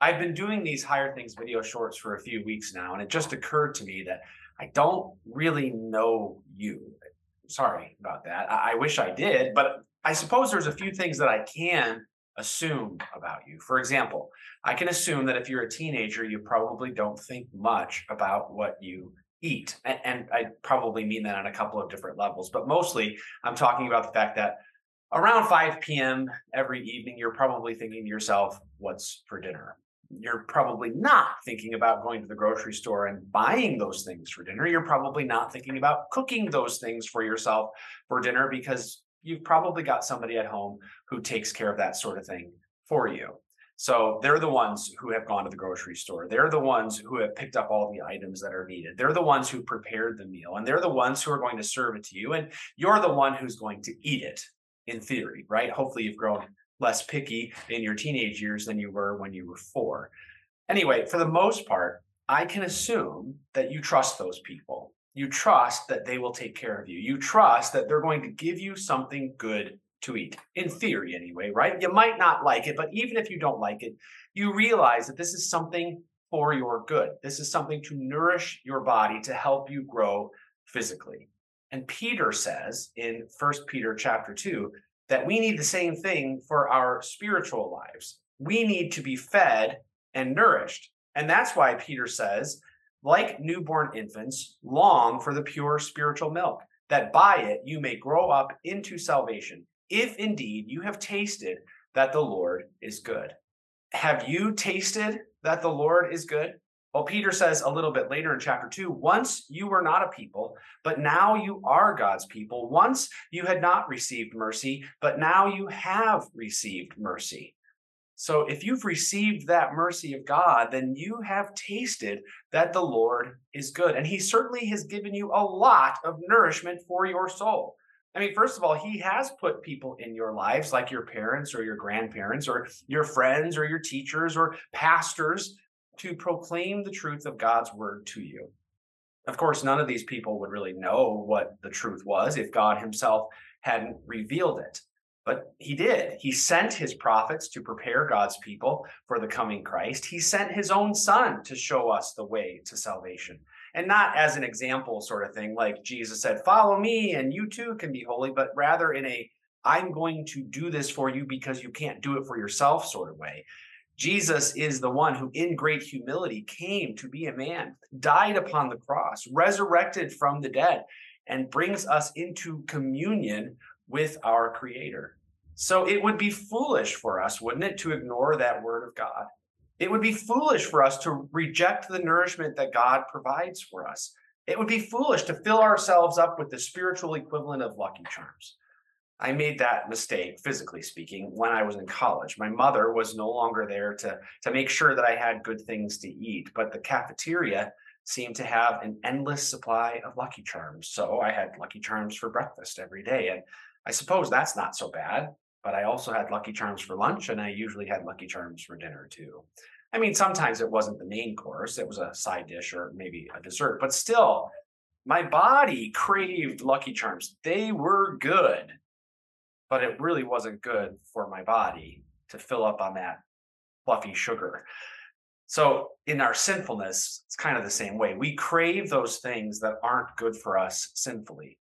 I've been doing these higher things video shorts for a few weeks now, and it just occurred to me that I don't really know you. Sorry about that. I, I wish I did, but I suppose there's a few things that I can assume about you. For example, I can assume that if you're a teenager, you probably don't think much about what you eat. And, and, I probably mean that on a couple of different levels, but mostly I'm talking about the fact that around 5 p.m. every evening, you're probably thinking to yourself, what's for dinner? You're probably not thinking about going to the grocery store and buying those things for dinner. You're probably not thinking about cooking those things for yourself for dinner because you've probably got somebody at home who takes care of that sort of thing for you. So they're the ones who have gone to the grocery store. They're the ones who have picked up all the items that are needed. They're the ones who prepared the meal and they're the ones who are going to serve it to you. And you're the one who's going to eat it in theory, right? Hopefully you've grown less picky in your teenage years than you were when you were four. Anyway, for the most part, I can assume that you trust those people you trust that they will take care of you. You trust that they're going to give you something good to eat, in theory, anyway, right? You might not like it, but even if you don't like it, you realize that this is something for your good. This is something to nourish your body to help you grow physically. And Peter says in First Peter chapter 2 that we need the same thing for our spiritual lives. We need to be fed and nourished. And that's why Peter says like newborn infants, long for the pure spiritual milk, that by it you may grow up into salvation, if indeed you have tasted that the Lord is good. Have you tasted that the Lord is good? Well, Peter says a little bit later in chapter 2 once you were not a people, but now you are God's people. Once you had not received mercy, but now you have received mercy. So if you've received that mercy of God, then you have tasted that the Lord is good. And he certainly has given you a lot of nourishment for your soul. I mean, first of all, he has put people in your lives like your parents or your grandparents or your friends or your teachers or pastors to proclaim the truth of God's word to you. Of course, none of these people would really know what the truth was if God himself hadn't revealed it. But he did. He sent his prophets to prepare God's people for the coming Christ. He sent his own son to show us the way to salvation. And not as an example sort of thing, like Jesus said, Follow me and you too can be holy, but rather in a I'm going to do this for you because you can't do it for yourself sort of way. Jesus is the one who, in great humility, came to be a man, died upon the cross, resurrected from the dead, and brings us into communion with our Creator. So it would be foolish for us, wouldn't it, to ignore that word of God? It would be foolish for us to reject the nourishment that God provides for us. It would be foolish to fill ourselves up with the spiritual equivalent of Lucky Charms. I made that mistake, physically speaking, when I was in college. My mother was no longer there to, to make sure that I had good things to eat, but the cafeteria seemed to have an endless supply of Lucky Charms. So I had Lucky Charms for breakfast every day. And I suppose that's not so bad, but I also had Lucky Charms for lunch and I usually had Lucky Charms for dinner too. I mean, sometimes it wasn't the main course, it was a side dish or maybe a dessert, but still, my body craved Lucky Charms. They were good, but it really wasn't good for my body to fill up on that fluffy sugar. So, in our sinfulness, it's kind of the same way. We crave those things that aren't good for us sinfully.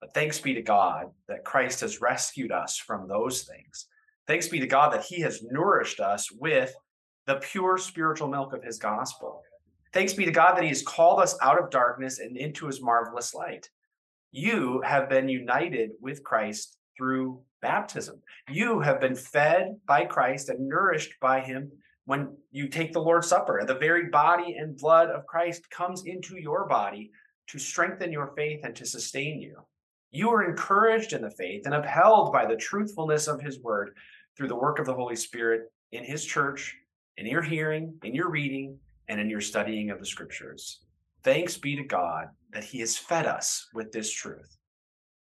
But thanks be to God that Christ has rescued us from those things. Thanks be to God that he has nourished us with the pure spiritual milk of his gospel. Thanks be to God that he has called us out of darkness and into his marvelous light. You have been united with Christ through baptism. You have been fed by Christ and nourished by him when you take the Lord's Supper. The very body and blood of Christ comes into your body to strengthen your faith and to sustain you. You are encouraged in the faith and upheld by the truthfulness of his word through the work of the Holy Spirit in his church, in your hearing, in your reading, and in your studying of the scriptures. Thanks be to God that he has fed us with this truth.